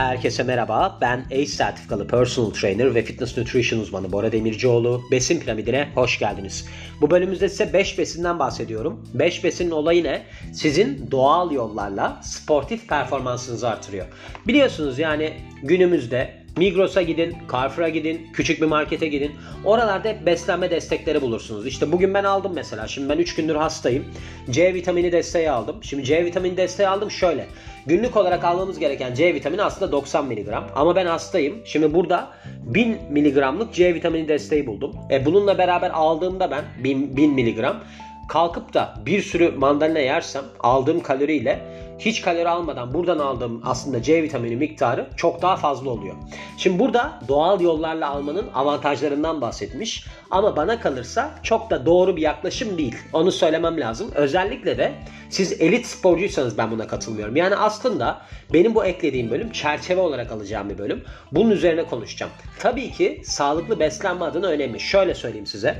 Herkese merhaba. Ben ACE sertifikalı personal trainer ve fitness nutrition uzmanı Bora Demircioğlu. Besin piramidine hoş geldiniz. Bu bölümümüzde size 5 besinden bahsediyorum. 5 besinin olayı ne? Sizin doğal yollarla sportif performansınızı artırıyor. Biliyorsunuz yani günümüzde Migros'a gidin, Carrefour'a gidin, küçük bir markete gidin. Oralarda hep beslenme destekleri bulursunuz. İşte bugün ben aldım mesela. Şimdi ben 3 gündür hastayım. C vitamini desteği aldım. Şimdi C vitamini desteği aldım şöyle. Günlük olarak almamız gereken C vitamini aslında 90 mg. Ama ben hastayım. Şimdi burada 1000 mg'lık C vitamini desteği buldum. E bununla beraber aldığımda ben 1000, 1000 mg kalkıp da bir sürü mandalina yersem aldığım kaloriyle hiç kalori almadan buradan aldığım aslında C vitamini miktarı çok daha fazla oluyor. Şimdi burada doğal yollarla almanın avantajlarından bahsetmiş. Ama bana kalırsa çok da doğru bir yaklaşım değil. Onu söylemem lazım. Özellikle de siz elit sporcuysanız ben buna katılmıyorum. Yani aslında benim bu eklediğim bölüm çerçeve olarak alacağım bir bölüm. Bunun üzerine konuşacağım. Tabii ki sağlıklı beslenme adına önemli. Şöyle söyleyeyim size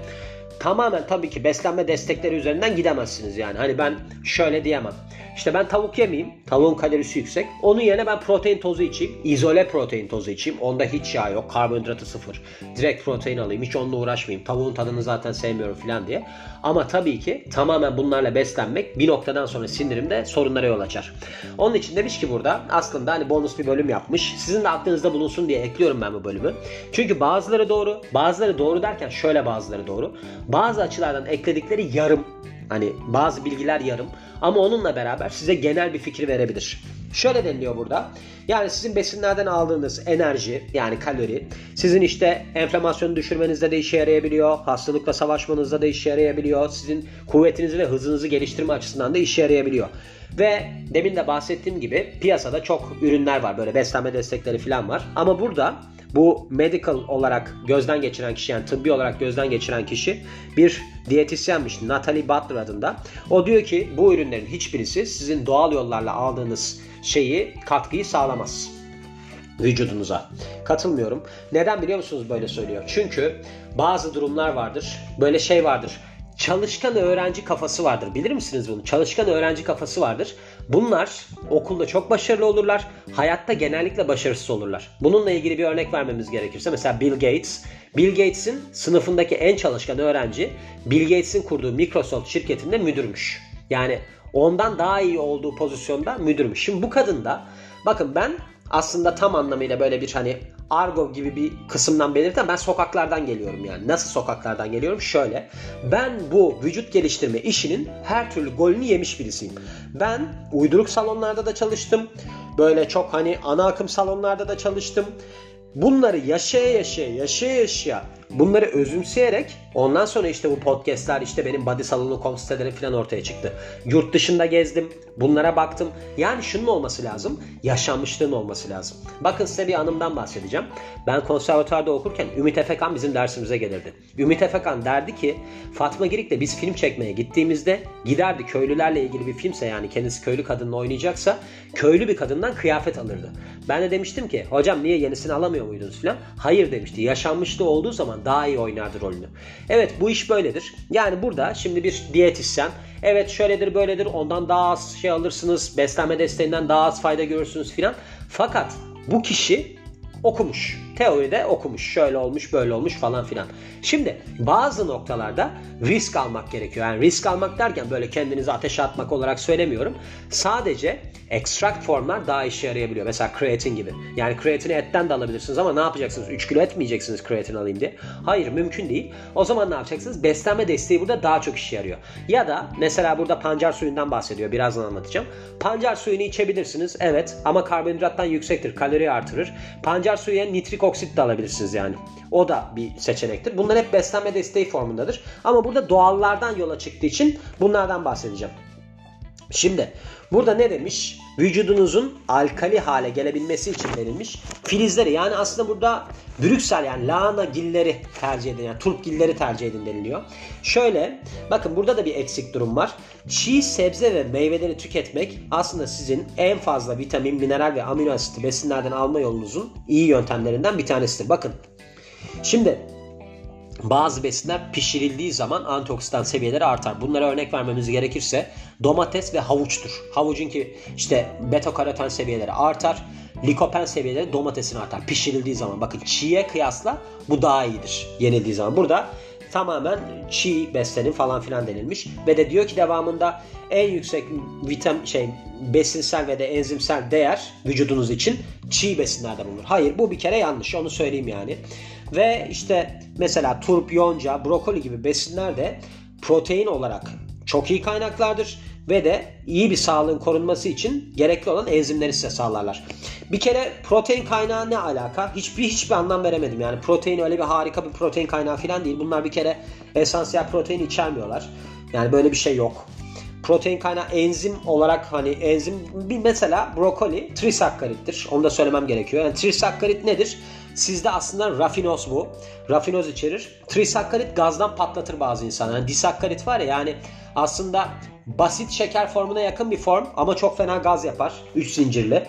tamamen tabii ki beslenme destekleri üzerinden gidemezsiniz yani. Hani ben şöyle diyemem. İşte ben tavuk yemeyeyim. Tavuğun kalorisi yüksek. Onun yerine ben protein tozu içeyim. izole protein tozu içeyim. Onda hiç yağ yok. Karbonhidratı sıfır. Direkt protein alayım. Hiç onunla uğraşmayayım. Tavuğun tadını zaten sevmiyorum falan diye. Ama tabii ki tamamen bunlarla beslenmek bir noktadan sonra sindirimde sorunlara yol açar. Onun için demiş ki burada aslında hani bonus bir bölüm yapmış. Sizin de aklınızda bulunsun diye ekliyorum ben bu bölümü. Çünkü bazıları doğru. Bazıları doğru derken şöyle bazıları doğru. Bazı açılardan ekledikleri yarım. Hani bazı bilgiler yarım ama onunla beraber size genel bir fikir verebilir. Şöyle deniliyor burada. Yani sizin besinlerden aldığınız enerji yani kalori sizin işte enflamasyonu düşürmenizde de işe yarayabiliyor. Hastalıkla savaşmanızda da işe yarayabiliyor. Sizin kuvvetinizi ve hızınızı geliştirme açısından da işe yarayabiliyor. Ve demin de bahsettiğim gibi piyasada çok ürünler var. Böyle beslenme destekleri falan var. Ama burada bu medical olarak gözden geçiren kişi yani tıbbi olarak gözden geçiren kişi bir diyetisyenmiş Natalie Butler adında. O diyor ki bu ürünlerin hiçbirisi sizin doğal yollarla aldığınız şeyi katkıyı sağlamaz vücudunuza. Katılmıyorum. Neden biliyor musunuz böyle söylüyor? Çünkü bazı durumlar vardır. Böyle şey vardır çalışkan öğrenci kafası vardır. Bilir misiniz bunu? Çalışkan öğrenci kafası vardır. Bunlar okulda çok başarılı olurlar. Hayatta genellikle başarısız olurlar. Bununla ilgili bir örnek vermemiz gerekirse mesela Bill Gates. Bill Gates'in sınıfındaki en çalışkan öğrenci Bill Gates'in kurduğu Microsoft şirketinde müdürmüş. Yani ondan daha iyi olduğu pozisyonda müdürmüş. Şimdi bu kadın da bakın ben aslında tam anlamıyla böyle bir hani argo gibi bir kısımdan belirten ben sokaklardan geliyorum yani. Nasıl sokaklardan geliyorum? Şöyle. Ben bu vücut geliştirme işinin her türlü golünü yemiş birisiyim. Ben uyduruk salonlarda da çalıştım. Böyle çok hani ana akım salonlarda da çalıştım. Bunları yaşaya yaşaya yaşaya yaşaya bunları özümseyerek ondan sonra işte bu podcastler işte benim body salonu siteleri falan ortaya çıktı. Yurt dışında gezdim. Bunlara baktım. Yani şunun olması lazım. Yaşanmışlığın olması lazım. Bakın size bir anımdan bahsedeceğim. Ben konservatuarda okurken Ümit Efekan bizim dersimize gelirdi. Ümit Efekan derdi ki Fatma Girik'le biz film çekmeye gittiğimizde giderdi köylülerle ilgili bir filmse yani kendisi köylü kadınla oynayacaksa köylü bir kadından kıyafet alırdı. Ben de demiştim ki hocam niye yenisini alamıyor muydunuz falan. Hayır demişti. Yaşanmışlığı olduğu zaman daha iyi oynardı rolünü. Evet bu iş böyledir. Yani burada şimdi bir diyetisyen evet şöyledir böyledir ondan daha az şey alırsınız beslenme desteğinden daha az fayda görürsünüz filan. Fakat bu kişi okumuş. Teoride okumuş. Şöyle olmuş, böyle olmuş falan filan. Şimdi bazı noktalarda risk almak gerekiyor. Yani risk almak derken böyle kendinizi ateşe atmak olarak söylemiyorum. Sadece extract formlar daha işe yarayabiliyor. Mesela kreatin gibi. Yani kreatini etten de alabilirsiniz ama ne yapacaksınız? 3 kilo et mi yiyeceksiniz kreatin alayım diye? Hayır mümkün değil. O zaman ne yapacaksınız? Beslenme desteği burada daha çok işe yarıyor. Ya da mesela burada pancar suyundan bahsediyor. Birazdan anlatacağım. Pancar suyunu içebilirsiniz. Evet ama karbonhidrattan yüksektir. Kalori artırır. Pancar suyu nitrik oksit de alabilirsiniz yani. O da bir seçenektir. Bunlar hep beslenme desteği formundadır. Ama burada doğallardan yola çıktığı için bunlardan bahsedeceğim. Şimdi burada ne demiş? Vücudunuzun alkali hale gelebilmesi için verilmiş filizleri. Yani aslında burada Brüksel yani lahana gilleri tercih edin. Yani turp gilleri tercih edin deniliyor. Şöyle bakın burada da bir eksik durum var. Çiğ sebze ve meyveleri tüketmek aslında sizin en fazla vitamin, mineral ve amino asiti besinlerden alma yolunuzun iyi yöntemlerinden bir tanesidir. Bakın şimdi bazı besinler pişirildiği zaman antioksidan seviyeleri artar. Bunlara örnek vermemiz gerekirse domates ve havuçtur. Havucun ki işte beta karoten seviyeleri artar. likopen seviyeleri domatesin artar pişirildiği zaman. Bakın çiğe kıyasla bu daha iyidir yenildiği zaman. Burada tamamen çiğ beslenin falan filan denilmiş ve de diyor ki devamında en yüksek vitamin şey besinsel ve de enzimsel değer vücudunuz için çiğ besinlerde bulunur. Hayır bu bir kere yanlış onu söyleyeyim yani. Ve işte mesela turp, yonca, brokoli gibi besinler de protein olarak çok iyi kaynaklardır ve de iyi bir sağlığın korunması için gerekli olan enzimleri size sağlarlar. Bir kere protein kaynağı ne alaka? Hiçbir hiçbir anlam veremedim. Yani protein öyle bir harika bir protein kaynağı falan değil. Bunlar bir kere esansiyel protein içermiyorlar. Yani böyle bir şey yok. Protein kaynağı enzim olarak hani enzim mesela brokoli trisakkarittir. Onu da söylemem gerekiyor. Yani trisakkarit nedir? Sizde aslında rafinoz bu. Rafinoz içerir. Trisakkarit gazdan patlatır bazı insanlar. Yani disakkarit var ya yani aslında basit şeker formuna yakın bir form ama çok fena gaz yapar. 3 zincirli.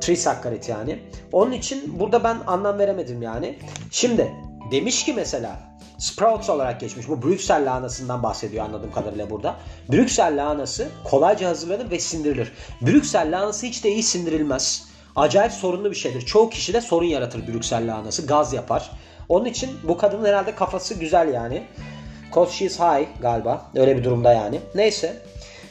Trisakkarit yani. Onun için burada ben anlam veremedim yani. Şimdi demiş ki mesela Sprouts olarak geçmiş. Bu Brüksel lahanasından bahsediyor anladığım kadarıyla burada. Brüksel lahanası kolayca hazırlanır ve sindirilir. Brüksel lahanası hiç de iyi sindirilmez. Acayip sorunlu bir şeydir. Çoğu kişi de sorun yaratır Brüksel lahanası. Gaz yapar. Onun için bu kadının herhalde kafası güzel yani. Cause she's high galiba. Öyle bir durumda yani. Neyse.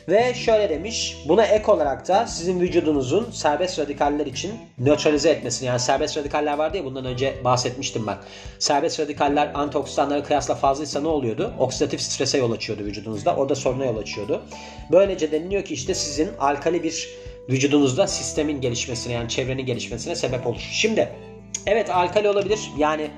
Ve şöyle demiş. Buna ek olarak da sizin vücudunuzun serbest radikaller için nötralize etmesini yani serbest radikaller vardı ya bundan önce bahsetmiştim ben. Serbest radikaller antioksidanlara kıyasla fazlaysa ne oluyordu? Oksidatif strese yol açıyordu vücudunuzda. O da soruna yol açıyordu. Böylece deniliyor ki işte sizin alkali bir vücudunuzda sistemin gelişmesine yani çevrenin gelişmesine sebep olur. Şimdi evet alkali olabilir. Yani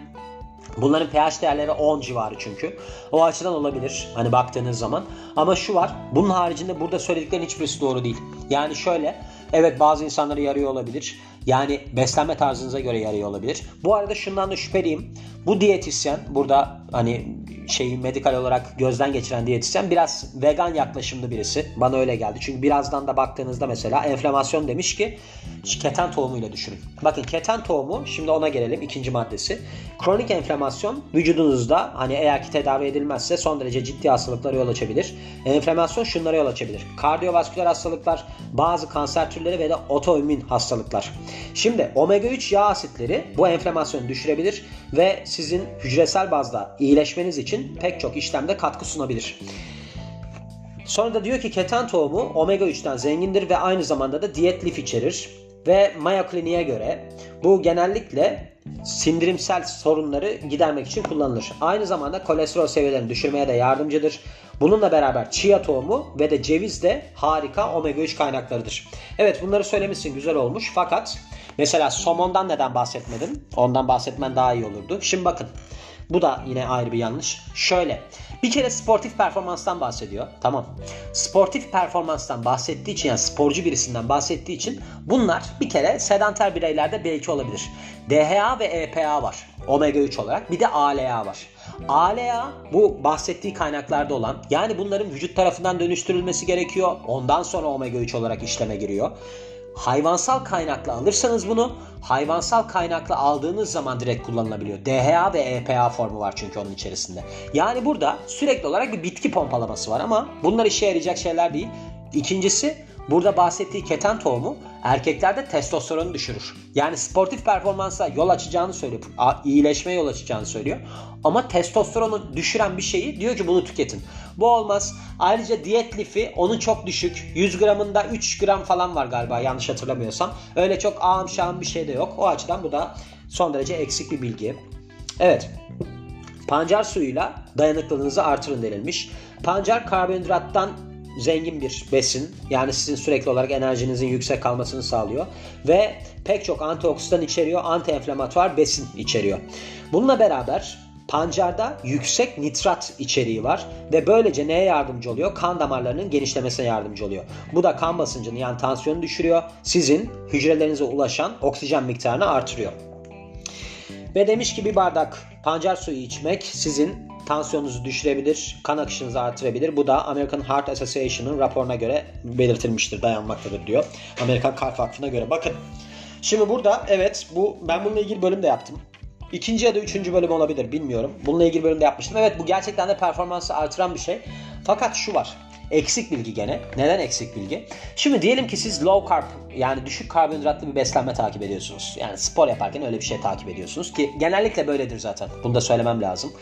Bunların pH değerleri 10 civarı çünkü. O açıdan olabilir hani baktığınız zaman. Ama şu var. Bunun haricinde burada söylediklerin hiçbirisi doğru değil. Yani şöyle. Evet bazı insanlara yarıyor olabilir. Yani beslenme tarzınıza göre yarıyor olabilir. Bu arada şundan da şüpheliyim. Bu diyetisyen burada hani şeyi medikal olarak gözden geçiren diyetisyen biraz vegan yaklaşımlı birisi. Bana öyle geldi. Çünkü birazdan da baktığınızda mesela enflamasyon demiş ki keten tohumuyla düşünün. Bakın keten tohumu şimdi ona gelelim ikinci maddesi. Kronik enflamasyon vücudunuzda hani eğer ki tedavi edilmezse son derece ciddi hastalıklara yol açabilir. Enflamasyon şunlara yol açabilir. Kardiyovasküler hastalıklar, bazı kanser türleri ve de otoimmün hastalıklar. Şimdi omega 3 yağ asitleri bu enflamasyonu düşürebilir ve sizin hücresel bazda iyileşmeniz için pek çok işlemde katkı sunabilir. Sonra da diyor ki keten tohumu omega 3'ten zengindir ve aynı zamanda da diyet lif içerir. Ve Mayo Clinic'e göre bu genellikle sindirimsel sorunları gidermek için kullanılır. Aynı zamanda kolesterol seviyelerini düşürmeye de yardımcıdır. Bununla beraber chia tohumu ve de ceviz de harika omega 3 kaynaklarıdır. Evet bunları söylemişsin güzel olmuş fakat mesela somondan neden bahsetmedin? Ondan bahsetmen daha iyi olurdu. Şimdi bakın bu da yine ayrı bir yanlış. Şöyle bir kere sportif performanstan bahsediyor. Tamam. Sportif performanstan bahsettiği için yani sporcu birisinden bahsettiği için bunlar bir kere sedanter bireylerde belki olabilir. DHA ve EPA var. Omega 3 olarak. Bir de ALA var. ALA bu bahsettiği kaynaklarda olan yani bunların vücut tarafından dönüştürülmesi gerekiyor. Ondan sonra omega 3 olarak işleme giriyor. Hayvansal kaynaklı alırsanız bunu hayvansal kaynaklı aldığınız zaman direkt kullanılabiliyor. DHA ve EPA formu var çünkü onun içerisinde. Yani burada sürekli olarak bir bitki pompalaması var ama bunlar işe yarayacak şeyler değil. İkincisi burada bahsettiği keten tohumu erkeklerde testosteronu düşürür. Yani sportif performansa yol açacağını söylüyor. iyileşmeye yol açacağını söylüyor. Ama testosteronu düşüren bir şeyi diyor ki bunu tüketin. Bu olmaz. Ayrıca diyet lifi onun çok düşük. 100 gramında 3 gram falan var galiba yanlış hatırlamıyorsam. Öyle çok ağım şahım bir şey de yok. O açıdan bu da son derece eksik bir bilgi. Evet. Pancar suyuyla dayanıklılığınızı artırın denilmiş. Pancar karbonhidrattan zengin bir besin. Yani sizin sürekli olarak enerjinizin yüksek kalmasını sağlıyor. Ve pek çok antioksidan içeriyor, anti-enflamatuar besin içeriyor. Bununla beraber Pancarda yüksek nitrat içeriği var ve böylece neye yardımcı oluyor? Kan damarlarının genişlemesine yardımcı oluyor. Bu da kan basıncını yani tansiyonu düşürüyor. Sizin hücrelerinize ulaşan oksijen miktarını artırıyor. Ve demiş ki bir bardak pancar suyu içmek sizin tansiyonunuzu düşürebilir, kan akışınızı artırabilir. Bu da American Heart Association'ın raporuna göre belirtilmiştir, dayanmaktadır diyor. Amerikan Kalp Vakfı'na göre. Bakın Şimdi burada evet bu ben bununla ilgili bölüm de yaptım. İkinci ya da üçüncü bölüm olabilir bilmiyorum. Bununla ilgili bölümde yapmıştım. Evet bu gerçekten de performansı artıran bir şey. Fakat şu var. eksik bilgi gene. Neden eksik bilgi? Şimdi diyelim ki siz low carb yani düşük karbonhidratlı bir beslenme takip ediyorsunuz. Yani spor yaparken öyle bir şey takip ediyorsunuz ki genellikle böyledir zaten. Bunu da söylemem lazım.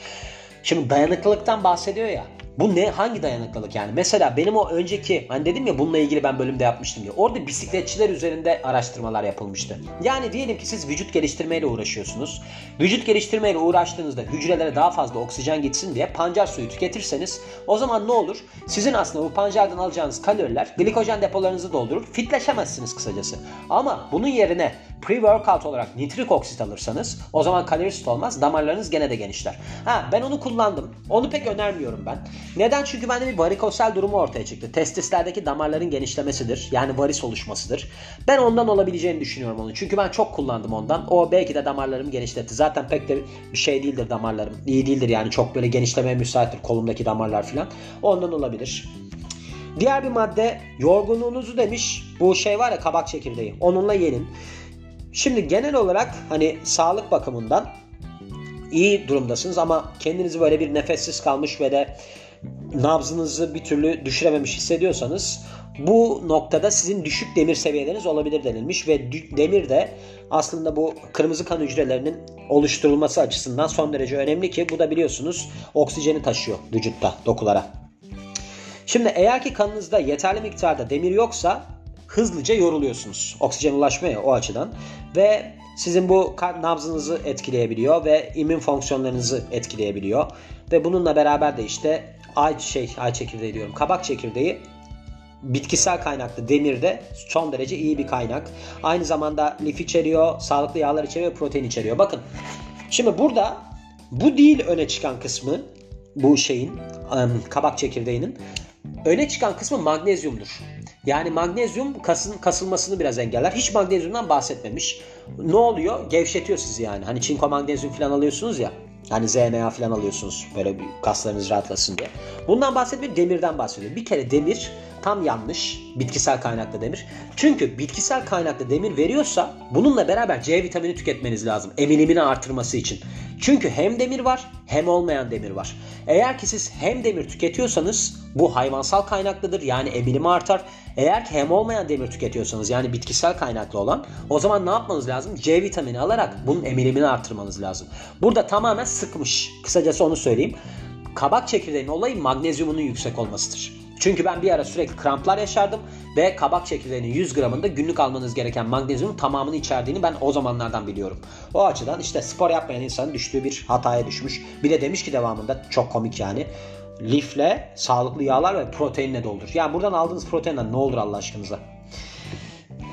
Şimdi dayanıklılıktan bahsediyor ya. Bu ne hangi dayanıklılık yani? Mesela benim o önceki hani dedim ya bununla ilgili ben bölümde yapmıştım diye. Orada bisikletçiler üzerinde araştırmalar yapılmıştı. Yani diyelim ki siz vücut geliştirmeyle uğraşıyorsunuz. Vücut geliştirmeyle uğraştığınızda hücrelere daha fazla oksijen gitsin diye pancar suyu tüketirseniz o zaman ne olur? Sizin aslında bu pancardan alacağınız kaloriler glikojen depolarınızı doldurur. Fitleşemezsiniz kısacası. Ama bunun yerine pre-workout olarak nitrik oksit alırsanız o zaman kalorisi olmaz. Damarlarınız gene de genişler. Ha ben onu kullandım. Onu pek önermiyorum ben. Neden? Çünkü bende bir varikosel durumu ortaya çıktı. Testislerdeki damarların genişlemesidir. Yani varis oluşmasıdır. Ben ondan olabileceğini düşünüyorum onu. Çünkü ben çok kullandım ondan. O belki de damarlarımı genişletti. Zaten pek de bir şey değildir damarlarım. İyi değildir yani çok böyle genişlemeye müsaittir kolumdaki damarlar falan. Ondan olabilir. Diğer bir madde yorgunluğunuzu demiş. Bu şey var ya kabak çekirdeği. Onunla yenin. Şimdi genel olarak hani sağlık bakımından iyi durumdasınız ama kendinizi böyle bir nefessiz kalmış ve de nabzınızı bir türlü düşürememiş hissediyorsanız bu noktada sizin düşük demir seviyeleriniz olabilir denilmiş ve demir de aslında bu kırmızı kan hücrelerinin oluşturulması açısından son derece önemli ki bu da biliyorsunuz oksijeni taşıyor vücutta dokulara. Şimdi eğer ki kanınızda yeterli miktarda demir yoksa hızlıca yoruluyorsunuz. Oksijen ulaşmıyor o açıdan ve sizin bu nabzınızı etkileyebiliyor ve immün fonksiyonlarınızı etkileyebiliyor. Ve bununla beraber de işte ay şey ay çekirdeği diyorum. Kabak çekirdeği bitkisel kaynaklı demirde son derece iyi bir kaynak. Aynı zamanda lif içeriyor, sağlıklı yağlar içeriyor, protein içeriyor. Bakın şimdi burada bu değil öne çıkan kısmı bu şeyin kabak çekirdeğinin öne çıkan kısmı magnezyumdur. Yani magnezyum kasın kasılmasını biraz engeller. Hiç magnezyumdan bahsetmemiş. Ne oluyor? Gevşetiyor sizi yani. Hani çinko magnezyum falan alıyorsunuz ya. Hani ZNA falan alıyorsunuz böyle bir kaslarınız rahatlasın diye. Bundan bahsetmiyor, demirden bahsediyor. Bir kere demir tam yanlış. Bitkisel kaynaklı demir. Çünkü bitkisel kaynaklı demir veriyorsa bununla beraber C vitamini tüketmeniz lazım. Emilimini artırması için. Çünkü hem demir var hem olmayan demir var. Eğer ki siz hem demir tüketiyorsanız bu hayvansal kaynaklıdır yani emilimi artar. Eğer ki hem olmayan demir tüketiyorsanız yani bitkisel kaynaklı olan o zaman ne yapmanız lazım? C vitamini alarak bunun emilimini artırmanız lazım. Burada tamamen sıkmış. Kısacası onu söyleyeyim. Kabak çekirdeğinin olayı magnezyumunun yüksek olmasıdır. Çünkü ben bir ara sürekli kramplar yaşardım ve kabak çekirdeğinin 100 gramında günlük almanız gereken magnezyumun tamamını içerdiğini ben o zamanlardan biliyorum. O açıdan işte spor yapmayan insanın düştüğü bir hataya düşmüş. Bir de demiş ki devamında çok komik yani. Lifle, sağlıklı yağlar ve proteinle doldur. Yani buradan aldığınız proteinler ne olur Allah aşkınıza.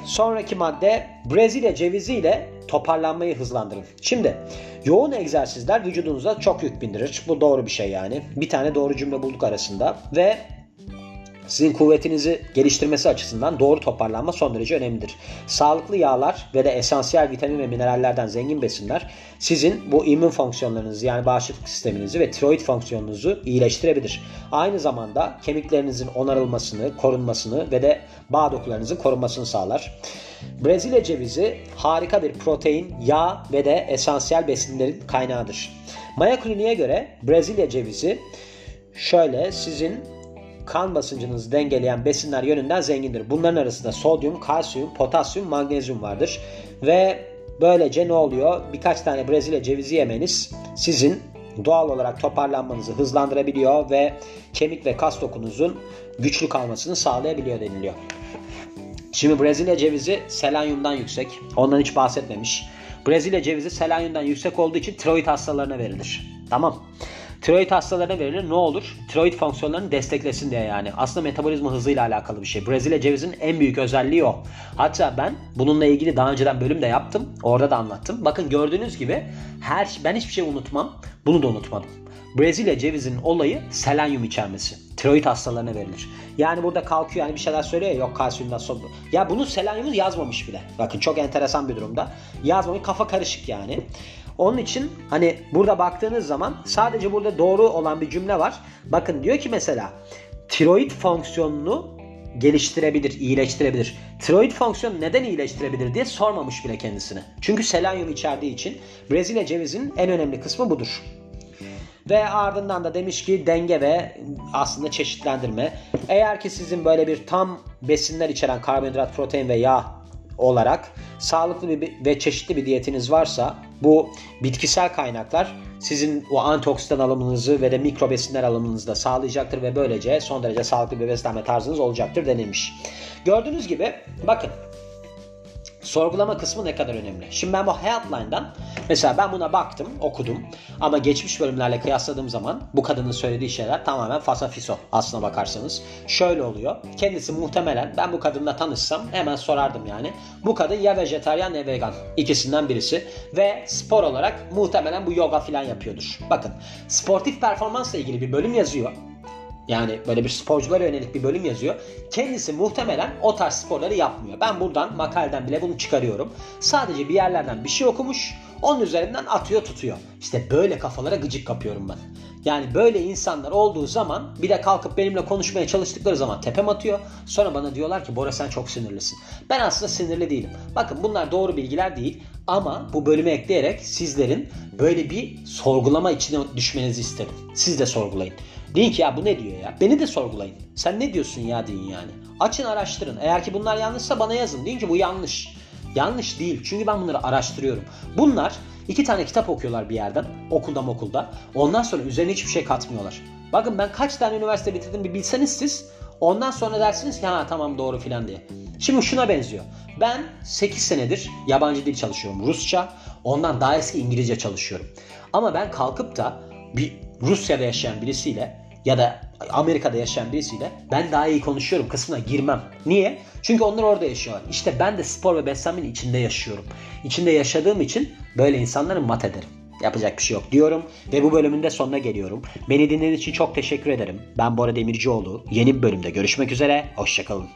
Sonraki madde Brezilya cevizi ile toparlanmayı hızlandırın. Şimdi yoğun egzersizler vücudunuza çok yük bindirir. Bu doğru bir şey yani. Bir tane doğru cümle bulduk arasında. Ve sizin kuvvetinizi geliştirmesi açısından doğru toparlanma son derece önemlidir. Sağlıklı yağlar ve de esansiyel vitamin ve minerallerden zengin besinler sizin bu immün fonksiyonlarınızı yani bağışıklık sisteminizi ve tiroid fonksiyonunuzu iyileştirebilir. Aynı zamanda kemiklerinizin onarılmasını, korunmasını ve de bağ dokularınızın korunmasını sağlar. Brezilya cevizi harika bir protein, yağ ve de esansiyel besinlerin kaynağıdır. Maya Kliniğe göre Brezilya cevizi şöyle sizin kan basıncınızı dengeleyen besinler yönünden zengindir. Bunların arasında sodyum, kalsiyum, potasyum, magnezyum vardır. Ve böylece ne oluyor? Birkaç tane Brezilya cevizi yemeniz sizin doğal olarak toparlanmanızı hızlandırabiliyor ve kemik ve kas dokunuzun güçlü kalmasını sağlayabiliyor deniliyor. Şimdi Brezilya cevizi selanyumdan yüksek. Ondan hiç bahsetmemiş. Brezilya cevizi selanyumdan yüksek olduğu için tiroid hastalarına verilir. Tamam. Tiroid hastalarına verilir. Ne olur? Tiroid fonksiyonlarını desteklesin diye yani. Aslında metabolizma hızıyla alakalı bir şey. Brezilya cevizinin en büyük özelliği o. Hatta ben bununla ilgili daha önceden bölüm de yaptım. Orada da anlattım. Bakın gördüğünüz gibi her ben hiçbir şey unutmam. Bunu da unutmadım. Brezilya cevizinin olayı selenyum içermesi. Tiroid hastalarına verilir. Yani burada kalkıyor yani bir şeyler söylüyor ya yok kalsiyumdan sonra. Ya bunu selenyumu yazmamış bile. Bakın çok enteresan bir durumda. Yazmamış kafa karışık yani. Onun için hani burada baktığınız zaman sadece burada doğru olan bir cümle var. Bakın diyor ki mesela tiroid fonksiyonunu geliştirebilir, iyileştirebilir. Tiroid fonksiyonu neden iyileştirebilir diye sormamış bile kendisine. Çünkü selenyum içerdiği için Brezilya cevizinin en önemli kısmı budur. Ve ardından da demiş ki denge ve aslında çeşitlendirme. Eğer ki sizin böyle bir tam besinler içeren karbonhidrat, protein ve yağ olarak sağlıklı bir ve çeşitli bir diyetiniz varsa bu bitkisel kaynaklar sizin o antioksidan alımınızı ve de mikro besinler alımınızı da sağlayacaktır ve böylece son derece sağlıklı bir beslenme tarzınız olacaktır denilmiş. Gördüğünüz gibi bakın sorgulama kısmı ne kadar önemli. Şimdi ben bu Healthline'dan mesela ben buna baktım, okudum ama geçmiş bölümlerle kıyasladığım zaman bu kadının söylediği şeyler tamamen fasafiso aslına bakarsanız. Şöyle oluyor. Kendisi muhtemelen ben bu kadınla tanışsam hemen sorardım yani. Bu kadın ya vejetaryen ya vegan. ikisinden birisi ve spor olarak muhtemelen bu yoga falan yapıyordur. Bakın sportif performansla ilgili bir bölüm yazıyor. Yani böyle bir sporculara yönelik bir bölüm yazıyor. Kendisi muhtemelen o tarz sporları yapmıyor. Ben buradan makaleden bile bunu çıkarıyorum. Sadece bir yerlerden bir şey okumuş. Onun üzerinden atıyor tutuyor. İşte böyle kafalara gıcık kapıyorum ben. Yani böyle insanlar olduğu zaman bir de kalkıp benimle konuşmaya çalıştıkları zaman tepem atıyor. Sonra bana diyorlar ki Bora sen çok sinirlisin. Ben aslında sinirli değilim. Bakın bunlar doğru bilgiler değil. Ama bu bölümü ekleyerek sizlerin böyle bir sorgulama içine düşmenizi isterim. Siz de sorgulayın. Deyin ki ya bu ne diyor ya? Beni de sorgulayın. Sen ne diyorsun ya deyin yani. Açın araştırın. Eğer ki bunlar yanlışsa bana yazın. Deyin ki bu yanlış. Yanlış değil. Çünkü ben bunları araştırıyorum. Bunlar iki tane kitap okuyorlar bir yerden. Okulda okulda. Ondan sonra üzerine hiçbir şey katmıyorlar. Bakın ben kaç tane üniversite bitirdim bir bilseniz siz. Ondan sonra dersiniz ki ha tamam doğru filan diye. Şimdi şuna benziyor. Ben 8 senedir yabancı dil çalışıyorum. Rusça. Ondan daha eski İngilizce çalışıyorum. Ama ben kalkıp da bir Rusya'da yaşayan birisiyle ya da Amerika'da yaşayan birisiyle ben daha iyi konuşuyorum kısmına girmem. Niye? Çünkü onlar orada yaşıyorlar. İşte ben de spor ve beslenmenin içinde yaşıyorum. İçinde yaşadığım için böyle insanları mat ederim. Yapacak bir şey yok diyorum ve bu bölümün de sonuna geliyorum. Beni dinlediğiniz için çok teşekkür ederim. Ben Bora Demircioğlu. Yeni bir bölümde görüşmek üzere. Hoşçakalın.